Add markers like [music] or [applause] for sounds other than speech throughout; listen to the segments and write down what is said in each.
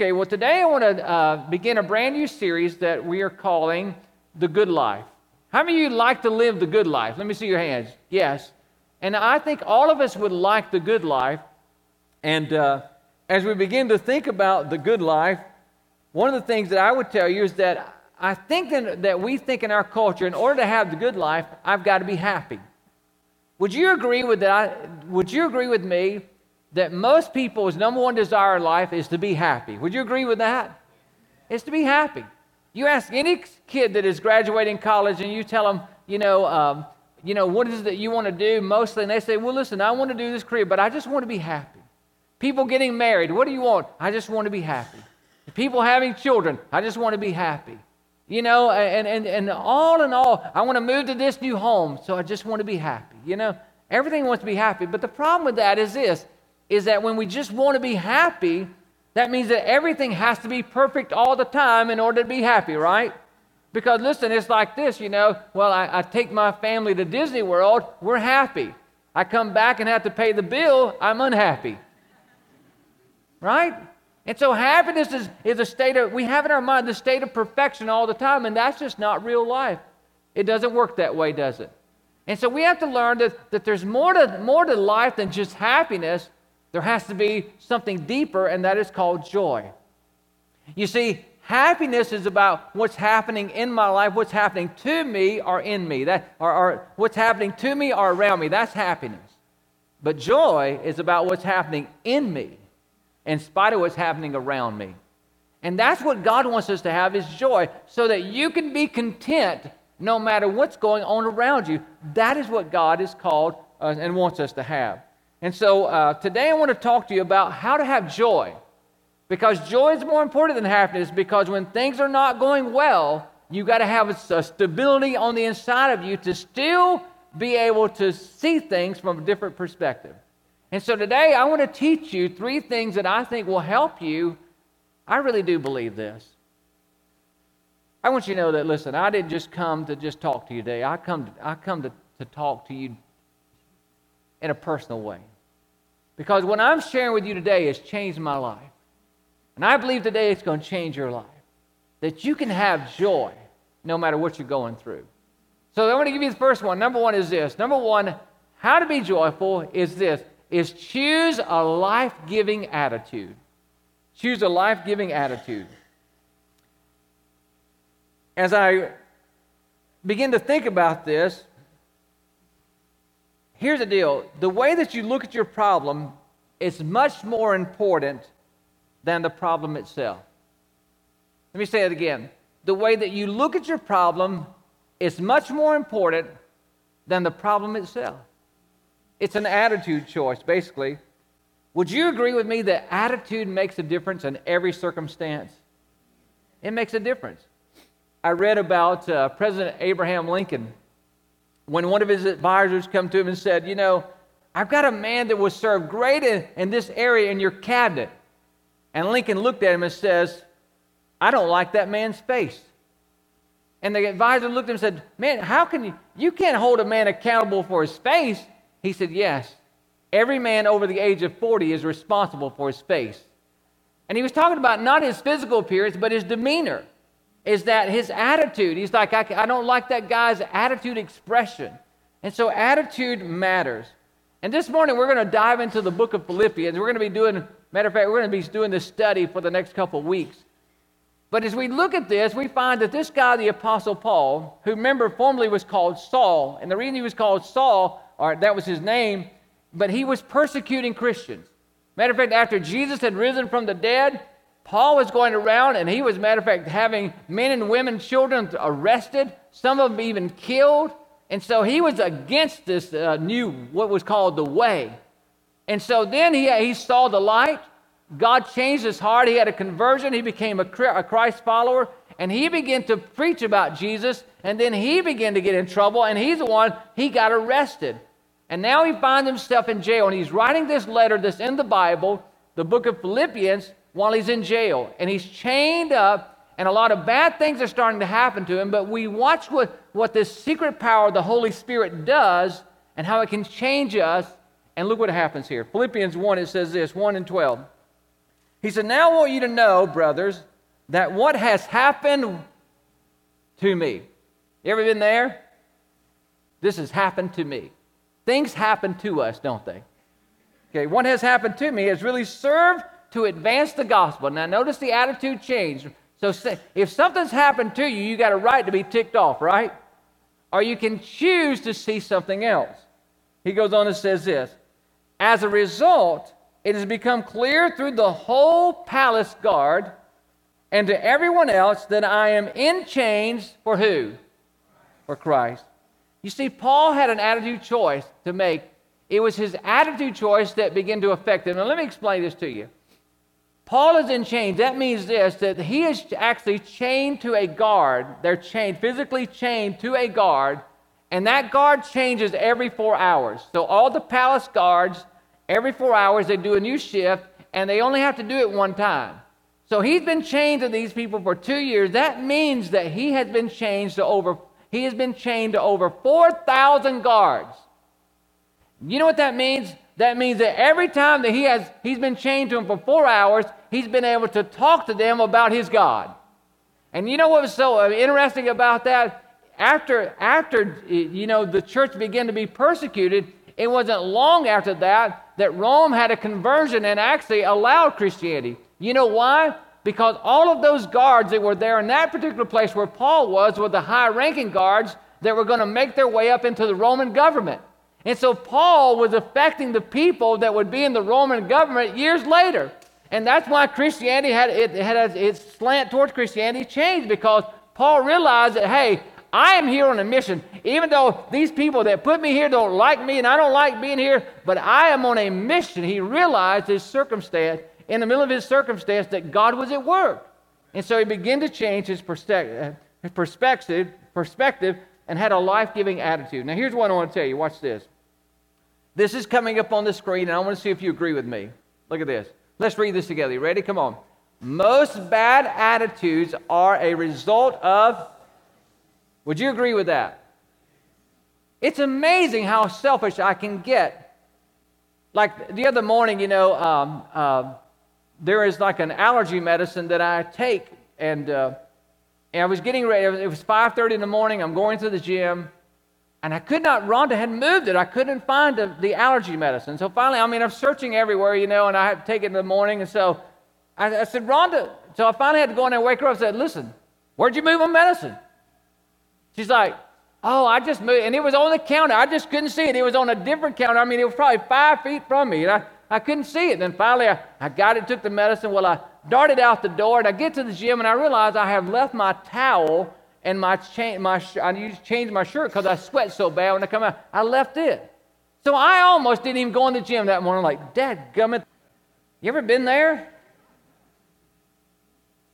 Okay, well, today I want to uh, begin a brand new series that we are calling The Good Life. How many of you like to live the good life? Let me see your hands. Yes. And I think all of us would like the good life. And uh, as we begin to think about the good life, one of the things that I would tell you is that I think that, that we think in our culture, in order to have the good life, I've got to be happy. Would you agree with that? Would you agree with me that most people's number one desire in life is to be happy. Would you agree with that? It's to be happy. You ask any kid that is graduating college and you tell them, you know, um, you know, what is it that you want to do mostly? And they say, well, listen, I want to do this career, but I just want to be happy. People getting married, what do you want? I just want to be happy. People having children, I just want to be happy. You know, and, and, and all in all, I want to move to this new home, so I just want to be happy. You know, everything wants to be happy. But the problem with that is this is that when we just want to be happy, that means that everything has to be perfect all the time in order to be happy, right? Because listen, it's like this, you know. Well, I, I, take my family to Disney World, we're happy. I come back and have to pay the bill, I'm unhappy. Right? And so happiness is, is a state of, we have in our mind the state of perfection all the time, and that's just not real life. It doesn't work that way, does it? And so we have to learn that, that there's more to, more to life than just happiness. There has to be something deeper, and that is called joy. You see, happiness is about what's happening in my life, what's happening to me or in me, that, or, or what's happening to me or around me. That's happiness. But joy is about what's happening in me, in spite of what's happening around me. And that's what God wants us to have is joy, so that you can be content no matter what's going on around you. That is what God is called uh, and wants us to have. And so uh, today I want to talk to you about how to have joy. Because joy is more important than happiness, because when things are not going well, you got to have a, a stability on the inside of you to still be able to see things from a different perspective. And so today I want to teach you three things that I think will help you. I really do believe this. I want you to know that, listen, I didn't just come to just talk to you today. I come to, I come to, to talk to you in a personal way. Because what I'm sharing with you today has changed my life. And I believe today it's going to change your life. That you can have joy no matter what you're going through. So I want to give you the first one. Number one is this. Number one, how to be joyful is this is choose a life-giving attitude. Choose a life-giving attitude. As I begin to think about this, here's the deal the way that you look at your problem is much more important than the problem itself. Let me say it again. The way that you look at your problem is much more important than the problem itself. It's an attitude choice, basically. Would you agree with me that attitude makes a difference in every circumstance? It makes a difference. I read about uh, President Abraham Lincoln when one of his advisors come to him and said, You know, I've got a man that will serve great in, in this area in your cabinet. And Lincoln looked at him and says, I don't like that man's face. And the advisor looked at him and said, Man, how can you? You can't hold a man accountable for his face. He said, Yes. Every man over the age of 40 is responsible for his face. And he was talking about not his physical appearance, but his demeanor is that his attitude. He's like, I, I don't like that guy's attitude expression. And so attitude matters. And this morning we're going to dive into the book of Philippians. We're going to be doing, matter of fact, we're going to be doing this study for the next couple weeks. But as we look at this, we find that this guy, the Apostle Paul, who remember formerly was called Saul, and the reason he was called Saul, or that was his name, but he was persecuting Christians. Matter of fact, after Jesus had risen from the dead, Paul was going around and he was, matter of fact, having men and women, children arrested, some of them even killed. And so he was against this uh, new, what was called the way. And so then he, he saw the light. God changed his heart. He had a conversion. He became a Christ follower. And he began to preach about Jesus. And then he began to get in trouble. And he's the one, he got arrested. And now he finds himself in jail. And he's writing this letter that's in the Bible, the book of Philippians, while he's in jail. And he's chained up. And a lot of bad things are starting to happen to him. But we watch what, what this secret power of the Holy Spirit does and how it can change us. And look what happens here. Philippians 1, it says this 1 and 12. He said, Now I want you to know, brothers, that what has happened to me. You ever been there? This has happened to me. Things happen to us, don't they? Okay, what has happened to me has really served to advance the gospel. Now, notice the attitude change. So, if something's happened to you, you got a right to be ticked off, right? Or you can choose to see something else. He goes on and says this As a result, it has become clear through the whole palace guard and to everyone else that I am in chains for who? For Christ. You see, Paul had an attitude choice to make. It was his attitude choice that began to affect him. Now, let me explain this to you. Paul is in chains. That means this that he is actually chained to a guard. They're chained, physically chained to a guard, and that guard changes every four hours. So, all the palace guards Every four hours, they do a new shift, and they only have to do it one time. So he's been chained to these people for two years. That means that he has been chained to over he has been chained to over 4,000 guards. You know what that means? That means that every time that he has he's been chained to them for four hours, he's been able to talk to them about his God. And you know what was so uh, interesting about that? After after you know the church began to be persecuted, it wasn't long after that that Rome had a conversion and actually allowed Christianity. You know why? Because all of those guards that were there in that particular place where Paul was were the high ranking guards that were going to make their way up into the Roman government. And so Paul was affecting the people that would be in the Roman government years later. And that's why Christianity had, it, had its slant towards Christianity changed because Paul realized that, hey, I am here on a mission. Even though these people that put me here don't like me and I don't like being here, but I am on a mission. He realized his circumstance, in the middle of his circumstance, that God was at work. And so he began to change his uh, perspective, perspective, perspective and had a life giving attitude. Now, here's what I want to tell you. Watch this. This is coming up on the screen, and I want to see if you agree with me. Look at this. Let's read this together. You ready? Come on. Most bad attitudes are a result of would you agree with that? It's amazing how selfish I can get. Like the other morning, you know, um, uh, there is like an allergy medicine that I take, and, uh, and I was getting ready. It was 5:30 in the morning. I'm going to the gym, and I could not. Rhonda had moved it. I couldn't find the, the allergy medicine. So finally, I mean, I'm searching everywhere, you know, and I had to take it in the morning. And so I, said, Rhonda. So I finally had to go in there and wake her up. and said, Listen, where'd you move my medicine? She's like, Oh, I just moved. And it was on the counter. I just couldn't see it. It was on a different counter. I mean, it was probably five feet from me. And I, I couldn't see it. And then finally, I, I got it, took the medicine. Well, I darted out the door and I get to the gym and I realize I have left my towel and my chain, my I used to change my shirt because I sweat so bad when I come out. I left it. So I almost didn't even go in the gym that morning. Like, Dad gummit. You ever been there?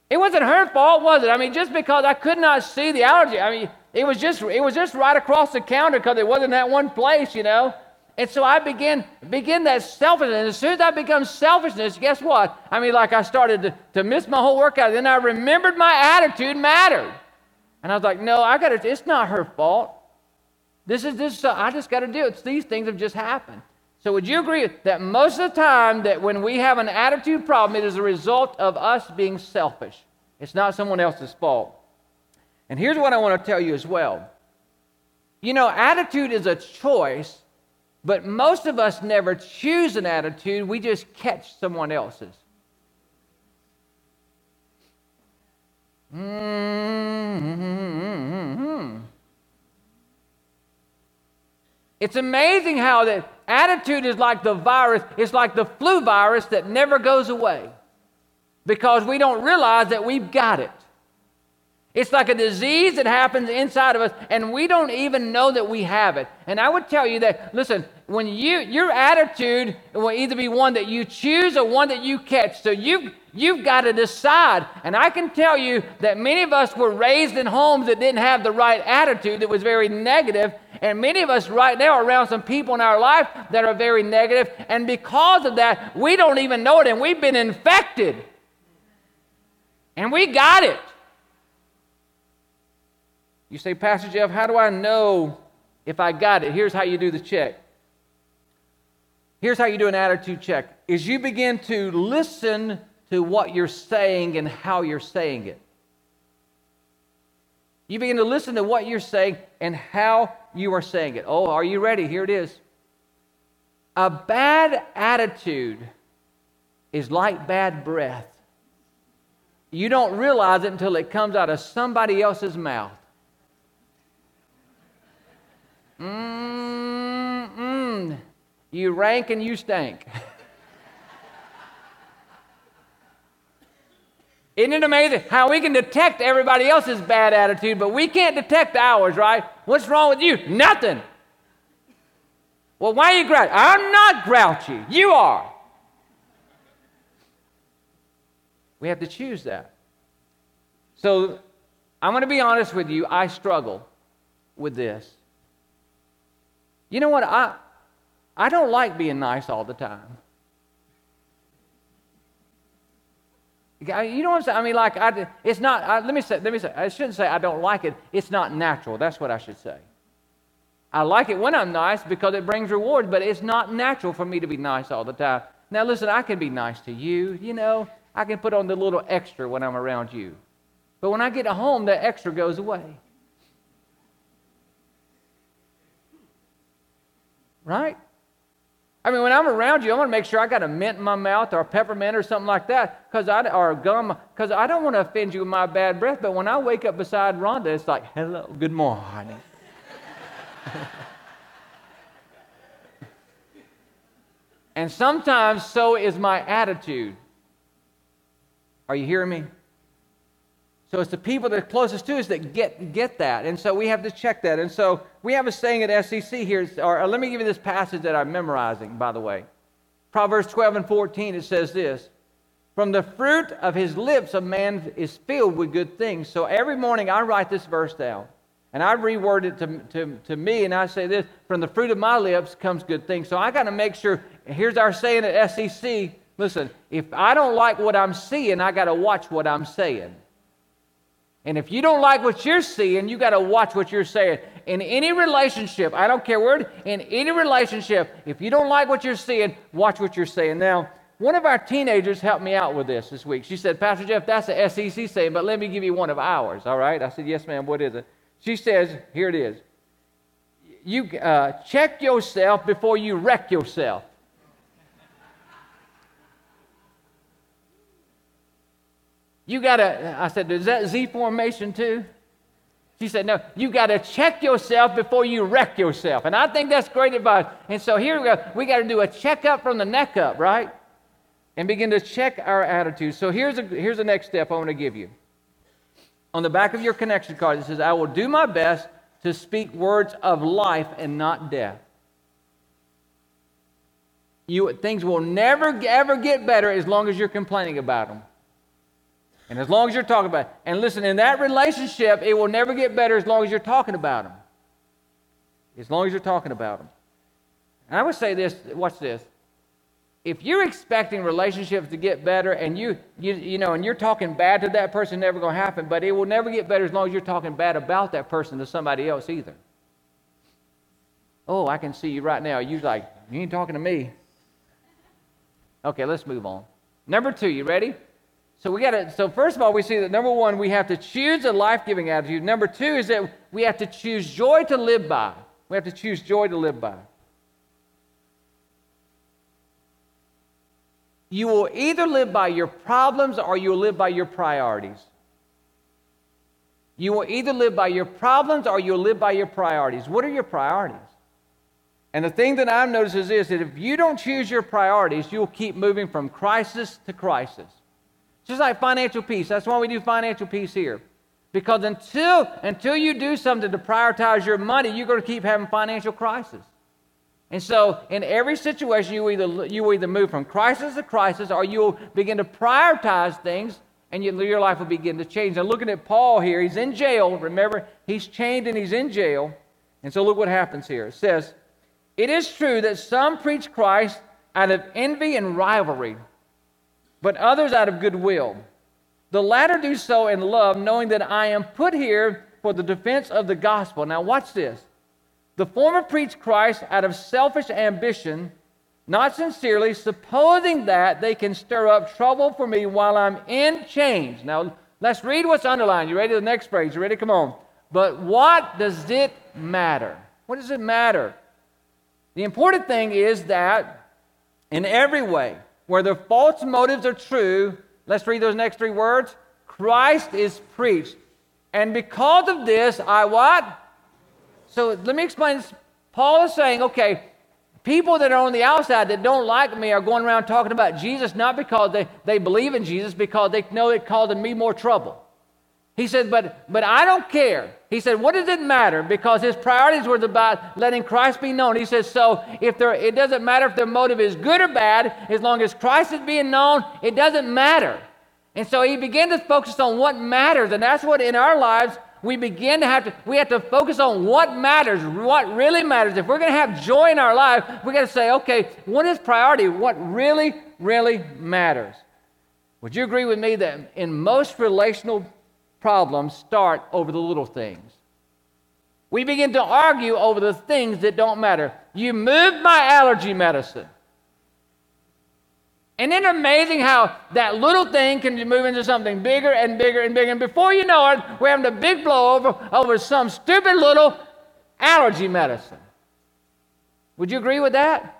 It wasn't her fault, was it? I mean, just because I could not see the allergy. I mean, it was just it was just right across the counter because it wasn't that one place, you know. And so I began begin that selfishness. And as soon as I become selfishness, guess what? I mean, like I started to, to miss my whole workout. Then I remembered my attitude mattered. And I was like, no, I gotta, it's not her fault. This is this, I just gotta do it. These things have just happened. So would you agree that most of the time that when we have an attitude problem, it is a result of us being selfish? It's not someone else's fault. And here's what I want to tell you as well. You know, attitude is a choice, but most of us never choose an attitude, we just catch someone else's. Mm-hmm. It's amazing how that attitude is like the virus, it's like the flu virus that never goes away because we don't realize that we've got it. It's like a disease that happens inside of us, and we don't even know that we have it. And I would tell you that, listen, when you your attitude will either be one that you choose or one that you catch. So you you've got to decide. And I can tell you that many of us were raised in homes that didn't have the right attitude, that was very negative, and many of us right now are around some people in our life that are very negative, and because of that, we don't even know it, and we've been infected. And we got it. You say, Pastor Jeff, how do I know if I got it? Here's how you do the check. Here's how you do an attitude check is you begin to listen to what you're saying and how you're saying it. You begin to listen to what you're saying and how you are saying it. Oh, are you ready? Here it is. A bad attitude is like bad breath. You don't realize it until it comes out of somebody else's mouth. Mm-mm. You rank and you stink. Isn't it amazing how we can detect everybody else's bad attitude, but we can't detect ours, right? What's wrong with you? Nothing. Well, why are you grouchy? I'm not grouchy. You are. We have to choose that. So I'm going to be honest with you. I struggle with this. You know what? I, I don't like being nice all the time. You know what I'm saying? I mean, like, I, it's not, I, let me say, let me say, I shouldn't say I don't like it. It's not natural. That's what I should say. I like it when I'm nice because it brings reward, but it's not natural for me to be nice all the time. Now, listen, I can be nice to you. You know, I can put on the little extra when I'm around you. But when I get home, the extra goes away. Right? I mean, when I'm around you, I want to make sure I got a mint in my mouth or a peppermint or something like that, cause I, or gum, because I don't want to offend you with my bad breath. But when I wake up beside Rhonda, it's like, hello, good morning. [laughs] and sometimes so is my attitude. Are you hearing me? So it's the people that are closest to us that get, get that. And so we have to check that. And so we have a saying at SCC here, or, or let me give you this passage that I'm memorizing, by the way. Proverbs 12 and 14, it says this From the fruit of his lips, a man is filled with good things. So every morning I write this verse down. And I reword it to, to, to me, and I say this From the fruit of my lips comes good things. So I got to make sure, here's our saying at SCC listen, if I don't like what I'm seeing, I got to watch what I'm saying. And if you don't like what you're seeing, you got to watch what you're saying. In any relationship, I don't care where, in any relationship, if you don't like what you're seeing, watch what you're saying. Now, one of our teenagers helped me out with this this week. She said, Pastor Jeff, that's the SCC saying, but let me give you one of ours, all right? I said, Yes, ma'am, what is it? She says, Here it is. You uh, check yourself before you wreck yourself. You got to, I said, is that Z formation too? She said, no, you got to check yourself before you wreck yourself. And I think that's great advice. And so here we go. We got to do a checkup from the neck up, right? And begin to check our attitude. So here's, a, here's the next step I want to give you. On the back of your connection card, it says, I will do my best to speak words of life and not death. You, things will never, ever get better as long as you're complaining about them. And as long as you're talking about it, and listen, in that relationship, it will never get better as long as you're talking about them. As long as you're talking about them. And I would say this, watch this. If you're expecting relationships to get better and you, you, you know, and you're talking bad to that person, never going to happen, but it will never get better as long as you're talking bad about that person to somebody else either. Oh, I can see you right now. You're like, you ain't talking to me. Okay, let's move on. Number two, you ready? So we got to. So first of all, we see that number one, we have to choose a life-giving attitude. Number two is that we have to choose joy to live by. We have to choose joy to live by. You will either live by your problems or you will live by your priorities. You will either live by your problems or you'll live by your priorities. What are your priorities? And the thing that I've noticed is this that if you don't choose your priorities, you'll keep moving from crisis to crisis. Just like financial peace. That's why we do financial peace here. Because until, until you do something to prioritize your money, you're going to keep having financial crisis. And so, in every situation, you either, you either move from crisis to crisis or you'll begin to prioritize things and you, your life will begin to change. Now, looking at Paul here, he's in jail. Remember, he's chained and he's in jail. And so, look what happens here. It says, It is true that some preach Christ out of envy and rivalry, but others out of goodwill. The latter do so in love, knowing that I am put here for the defense of the gospel. Now, watch this. The former preach Christ out of selfish ambition, not sincerely, supposing that they can stir up trouble for me while I'm in chains. Now, let's read what's underlined. You ready? For the next phrase. You ready? Come on. But what does it matter? What does it matter? The important thing is that in every way, whether false motives are true, let's read those next three words Christ is preached. And because of this, I what? So let me explain this. Paul is saying, okay, people that are on the outside that don't like me are going around talking about Jesus not because they, they believe in Jesus, because they know it causing me more trouble. He said, but, but I don't care. He said, what does it matter? Because his priorities were about letting Christ be known. He says, so if there, it doesn't matter if their motive is good or bad, as long as Christ is being known, it doesn't matter. And so he began to focus on what matters. And that's what in our lives we begin to have to we have to focus on what matters what really matters if we're going to have joy in our life we got to say okay what is priority what really really matters would you agree with me that in most relational problems start over the little things we begin to argue over the things that don't matter you moved my allergy medicine and isn't amazing how that little thing can move into something bigger and bigger and bigger? And before you know it, we're having a big blow over, over some stupid little allergy medicine. Would you agree with that?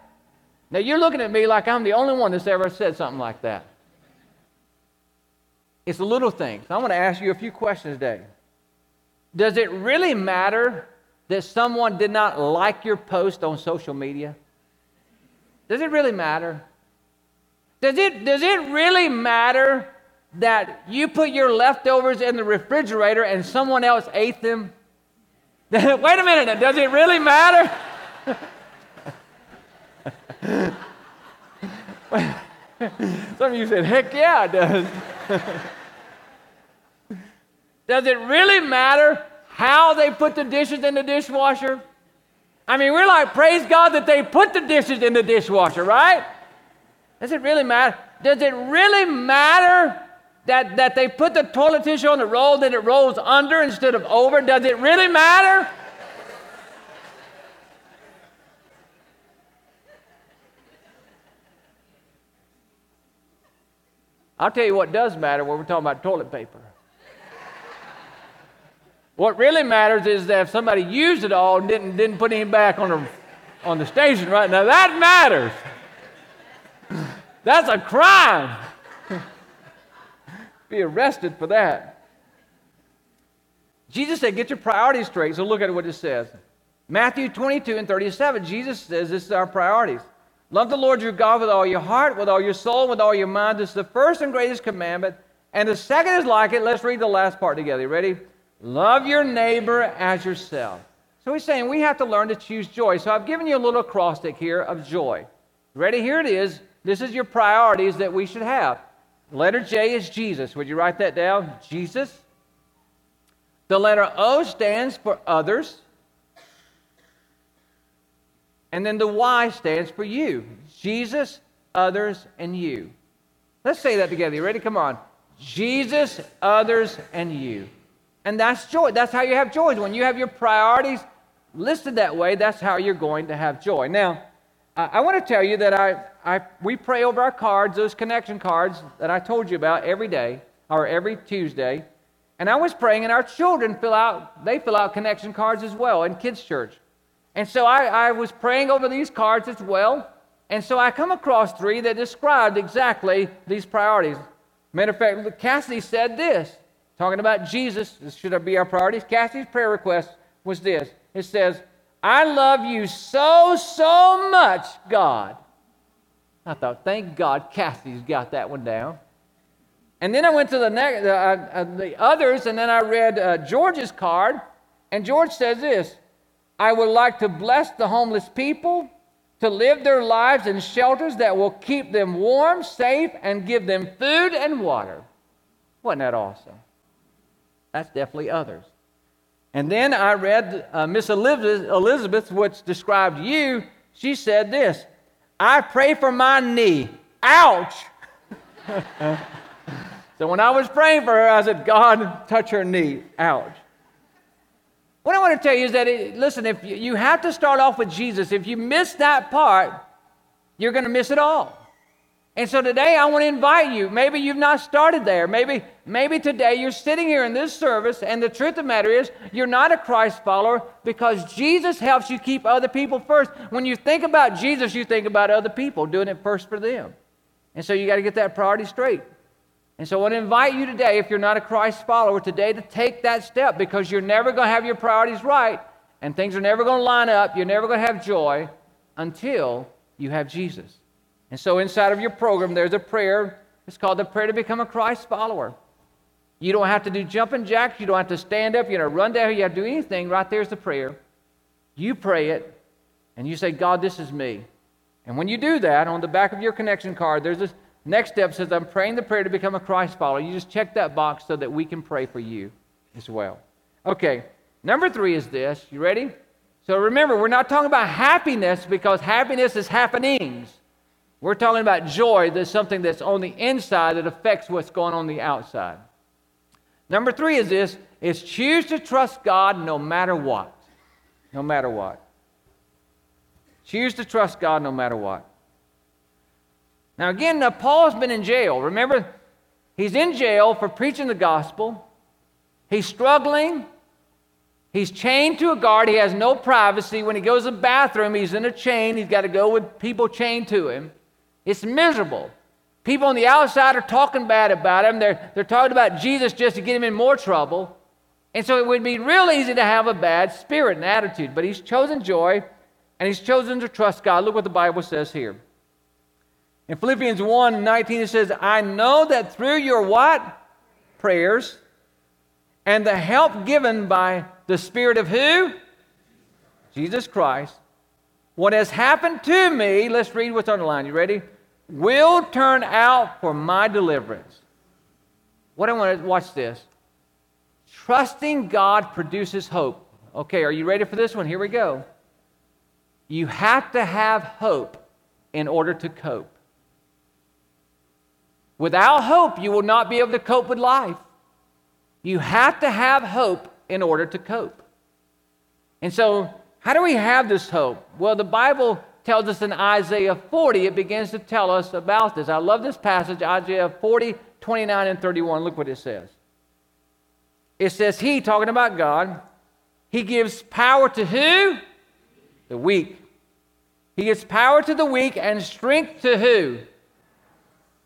Now, you're looking at me like I'm the only one that's ever said something like that. It's little things. I want to ask you a few questions today. Does it really matter that someone did not like your post on social media? Does it really matter? Does it, does it really matter that you put your leftovers in the refrigerator and someone else ate them? [laughs] Wait a minute, does it really matter? [laughs] Some of you said, heck yeah, it does. [laughs] does it really matter how they put the dishes in the dishwasher? I mean, we're like, praise God that they put the dishes in the dishwasher, right? Does it really matter? Does it really matter that, that they put the toilet tissue on the roll that it rolls under instead of over? Does it really matter? I'll tell you what does matter when we're talking about toilet paper. What really matters is that if somebody used it all and didn't, didn't put any back on the, on the station right now, that matters. That's a crime. Be arrested for that. Jesus said, Get your priorities straight. So look at what it says. Matthew 22 and 37, Jesus says this is our priorities. Love the Lord your God with all your heart, with all your soul, with all your mind. This is the first and greatest commandment. And the second is like it. Let's read the last part together. You ready? Love your neighbor as yourself. So he's saying we have to learn to choose joy. So I've given you a little acrostic here of joy. Ready? Here it is. This is your priorities that we should have. Letter J is Jesus. Would you write that down? Jesus. The letter O stands for others. And then the Y stands for you. Jesus, others, and you. Let's say that together. You ready? Come on. Jesus, others, and you. And that's joy. That's how you have joy. When you have your priorities listed that way, that's how you're going to have joy. Now, I want to tell you that I, I, we pray over our cards, those connection cards that I told you about every day or every Tuesday. And I was praying, and our children fill out, they fill out connection cards as well in kids' church. And so I, I was praying over these cards as well. And so I come across three that described exactly these priorities. Matter of fact, Cassidy said this, talking about Jesus, this should be our priorities. Cassidy's prayer request was this. It says, I love you so, so much, God. I thought, thank God Kathy's got that one down. And then I went to the, uh, uh, the others, and then I read uh, George's card. And George says this I would like to bless the homeless people, to live their lives in shelters that will keep them warm, safe, and give them food and water. Wasn't that awesome? That's definitely others. And then I read uh, Miss Elizabeth, Elizabeth, which described you. She said this I pray for my knee. Ouch! [laughs] so when I was praying for her, I said, God, touch her knee. Ouch. What I want to tell you is that, it, listen, if you, you have to start off with Jesus, if you miss that part, you're going to miss it all. And so today I want to invite you. Maybe you've not started there. Maybe, maybe today you're sitting here in this service, and the truth of the matter is you're not a Christ follower because Jesus helps you keep other people first. When you think about Jesus, you think about other people, doing it first for them. And so you got to get that priority straight. And so I want to invite you today, if you're not a Christ follower, today to take that step because you're never going to have your priorities right and things are never going to line up. You're never going to have joy until you have Jesus. And so inside of your program, there's a prayer. It's called the prayer to become a Christ follower. You don't have to do jumping jacks. You don't have to stand up. You don't run down. You have to do anything. Right there's the prayer. You pray it, and you say, God, this is me. And when you do that, on the back of your connection card, there's this Next step says, I'm praying the prayer to become a Christ follower. You just check that box so that we can pray for you as well. Okay, number three is this. You ready? So remember, we're not talking about happiness because happiness is happenings. We're talking about joy that's something that's on the inside that affects what's going on the outside. Number three is this is choose to trust God no matter what. No matter what. Choose to trust God no matter what. Now, again, now Paul's been in jail. Remember, he's in jail for preaching the gospel. He's struggling. He's chained to a guard. He has no privacy. When he goes to the bathroom, he's in a chain. He's got to go with people chained to him. It's miserable. People on the outside are talking bad about him. They're, they're talking about Jesus just to get him in more trouble. And so it would be real easy to have a bad spirit and attitude. But he's chosen joy and he's chosen to trust God. Look what the Bible says here. In Philippians 1 19, it says, I know that through your what? Prayers and the help given by the Spirit of who? Jesus Christ. What has happened to me, let's read what's underlined. You ready? Will turn out for my deliverance. What I want to watch this. Trusting God produces hope. Okay, are you ready for this one? Here we go. You have to have hope in order to cope. Without hope, you will not be able to cope with life. You have to have hope in order to cope. And so, how do we have this hope? Well, the Bible tells us in Isaiah 40, it begins to tell us about this. I love this passage, Isaiah 40, 29, and 31. Look what it says. It says, He, talking about God, He gives power to who? The weak. He gives power to the weak and strength to who?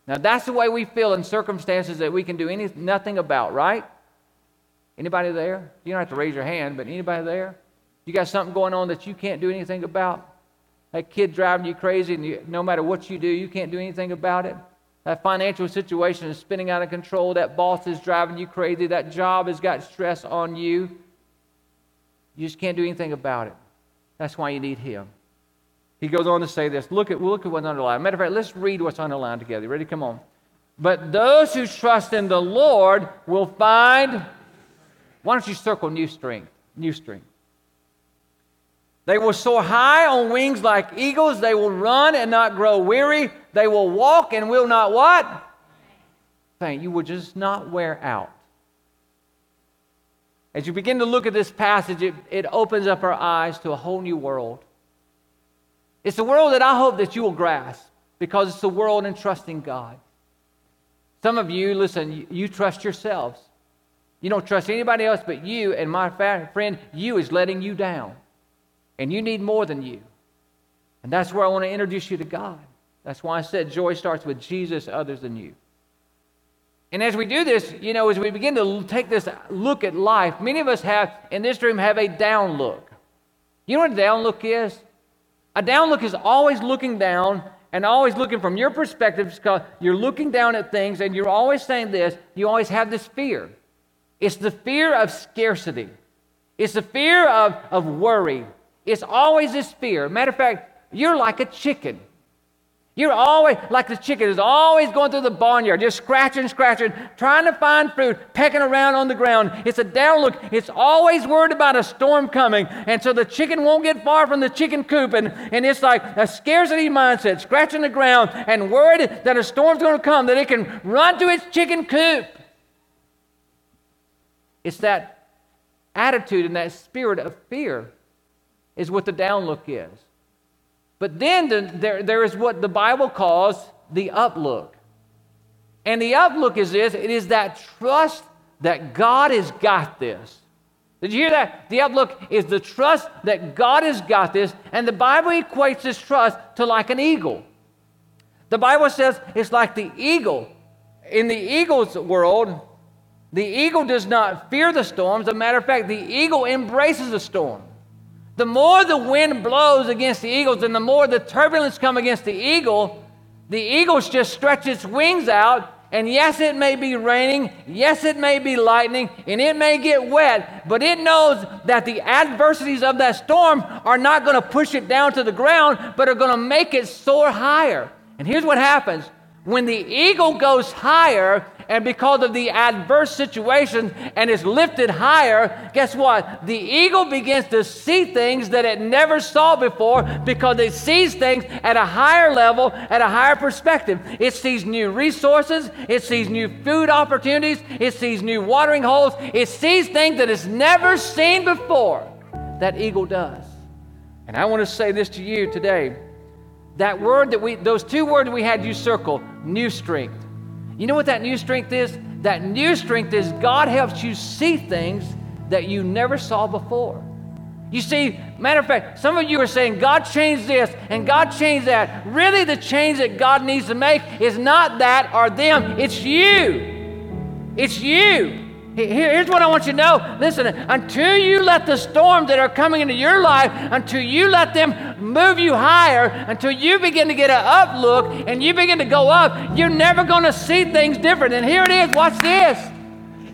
Now that's the way we feel in circumstances that we can do any, nothing about, right? Anybody there? You don't have to raise your hand, but anybody there? You got something going on that you can't do anything about? That kid driving you crazy, and you, no matter what you do, you can't do anything about it? That financial situation is spinning out of control. That boss is driving you crazy. That job has got stress on you. You just can't do anything about it. That's why you need Him. He goes on to say this. Look at, look at what's underlined. Matter of fact, let's read what's underlined together. Ready? Come on. But those who trust in the Lord will find. Why don't you circle new strength? New strength. They will soar high on wings like eagles. They will run and not grow weary. They will walk and will not what? Faint. You will just not wear out. As you begin to look at this passage, it, it opens up our eyes to a whole new world. It's a world that I hope that you will grasp because it's the world in trusting God. Some of you, listen, you, you trust yourselves. You don't trust anybody else but you, and my friend, you is letting you down. And you need more than you. And that's where I want to introduce you to God. That's why I said joy starts with Jesus, others than you. And as we do this, you know, as we begin to take this look at life, many of us have in this room have a down look. You know what a down look is? A down look is always looking down and always looking from your perspective because you're looking down at things and you're always saying this, you always have this fear. It's the fear of scarcity. It's the fear of, of worry. It's always this fear. Matter of fact, you're like a chicken. You're always, like the chicken is always going through the barnyard, just scratching, scratching, trying to find food, pecking around on the ground. It's a down look. It's always worried about a storm coming. And so the chicken won't get far from the chicken coop. And, and it's like a scarcity mindset, scratching the ground and worried that a storm's going to come, that it can run to its chicken coop. It's that attitude and that spirit of fear is what the down look is. But then the, there, there is what the Bible calls the uplook. And the uplook is this it is that trust that God has got this. Did you hear that? The uplook is the trust that God has got this. And the Bible equates this trust to like an eagle. The Bible says it's like the eagle. In the eagle's world, the eagle does not fear the storms. As a matter of fact, the eagle embraces the storm. The more the wind blows against the eagles and the more the turbulence come against the eagle, the eagle just stretches its wings out. And yes, it may be raining. Yes, it may be lightning. And it may get wet. But it knows that the adversities of that storm are not going to push it down to the ground, but are going to make it soar higher. And here's what happens when the eagle goes higher, and because of the adverse situation and is lifted higher, guess what? The eagle begins to see things that it never saw before because it sees things at a higher level, at a higher perspective. It sees new resources, it sees new food opportunities, it sees new watering holes, it sees things that it's never seen before. That eagle does. And I want to say this to you today. That word that we, those two words we had you circle, new strength. You know what that new strength is? That new strength is God helps you see things that you never saw before. You see, matter of fact, some of you are saying, God changed this and God changed that. Really, the change that God needs to make is not that or them, it's you. It's you. Here's what I want you to know. Listen, until you let the storms that are coming into your life, until you let them move you higher, until you begin to get an up look and you begin to go up, you're never going to see things different. And here it is. Watch this.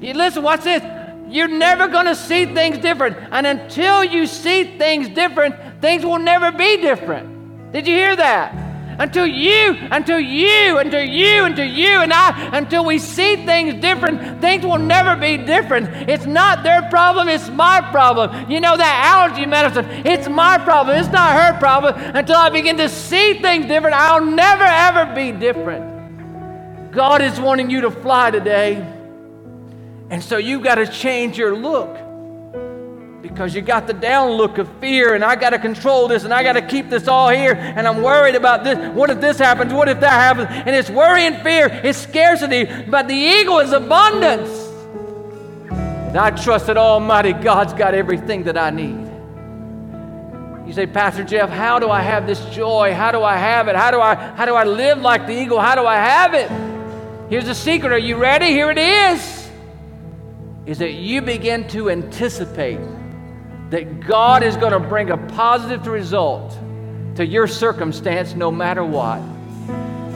You listen, watch this. You're never going to see things different. And until you see things different, things will never be different. Did you hear that? Until you, until you, until you, until you and I, until we see things different, things will never be different. It's not their problem, it's my problem. You know that allergy medicine, it's my problem, it's not her problem. Until I begin to see things different, I'll never ever be different. God is wanting you to fly today. And so you've got to change your look because you got the down look of fear and I got to control this and I got to keep this all here and I'm worried about this. What if this happens? What if that happens? And it's worry and fear, it's scarcity, but the eagle is abundance. And I trust that Almighty God's got everything that I need. You say, Pastor Jeff, how do I have this joy? How do I have it? How do I how do I live like the eagle? How do I have it? Here's the secret. Are you ready? Here it is. Is that you begin to anticipate that God is going to bring a positive result to your circumstance no matter what.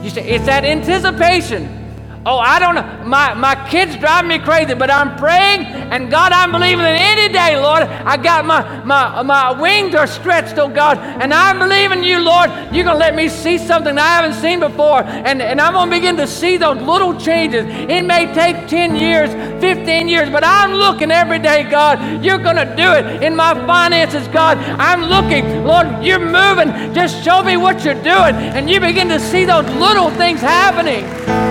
You say, it's that anticipation. Oh, I don't know. My, my kids drive me crazy, but I'm praying, and God, I'm believing that any day, Lord, I got my, my, my wings are stretched, oh God, and I'm believing you, Lord, you're going to let me see something I haven't seen before, and, and I'm going to begin to see those little changes. It may take 10 years, 15 years, but I'm looking every day, God, you're going to do it in my finances, God. I'm looking, Lord, you're moving. Just show me what you're doing, and you begin to see those little things happening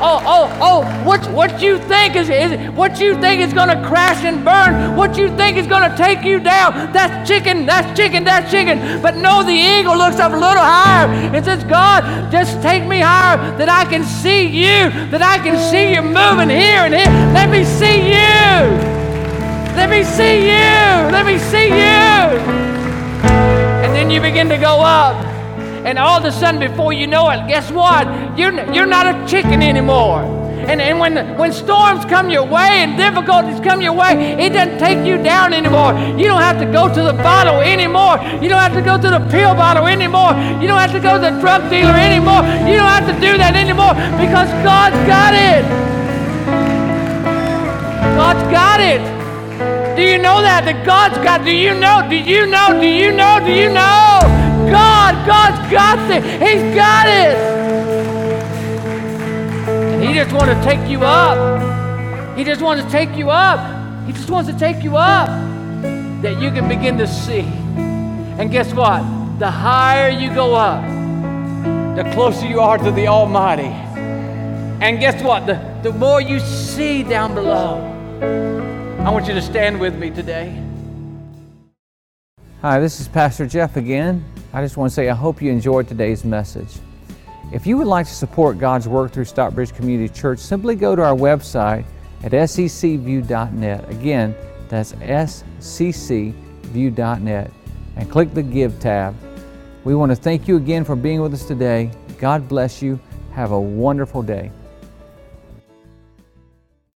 oh, oh, oh, what, what you think is, is what you think is to crash and burn, what you think is to take you down. That's chicken, that's chicken, that's chicken. But no, the eagle looks up a little higher and says, God, just take me higher that I can see you, that I can see you moving here and here. Let me see you. Let me see you. Let me see you. And then you begin to go up. And all of a sudden, before you know it, guess what? You're, you're not a chicken anymore. And, and when, when storms come your way and difficulties come your way, it doesn't take you down anymore. You don't have to go to the bottle anymore. You don't have to go to the pill bottle anymore. You don't have to go to the drug dealer anymore. You don't have to do that anymore because God's got it. God's got it. Do you know that? That God's got, do you know? Do you know? Do you know? Do you know? God. God's got this. He's got it. And He just wants to take you up. He just wants to take you up. He just wants to take you up that you can begin to see. And guess what? The higher you go up, the closer you are to the Almighty. And guess what? The, the more you see down below. I want you to stand with me today. Hi, this is Pastor Jeff again. I just want to say I hope you enjoyed today's message. If you would like to support God's work through Stockbridge Community Church, simply go to our website at sccview.net. Again, that's sccview.net and click the Give tab. We want to thank you again for being with us today. God bless you. Have a wonderful day.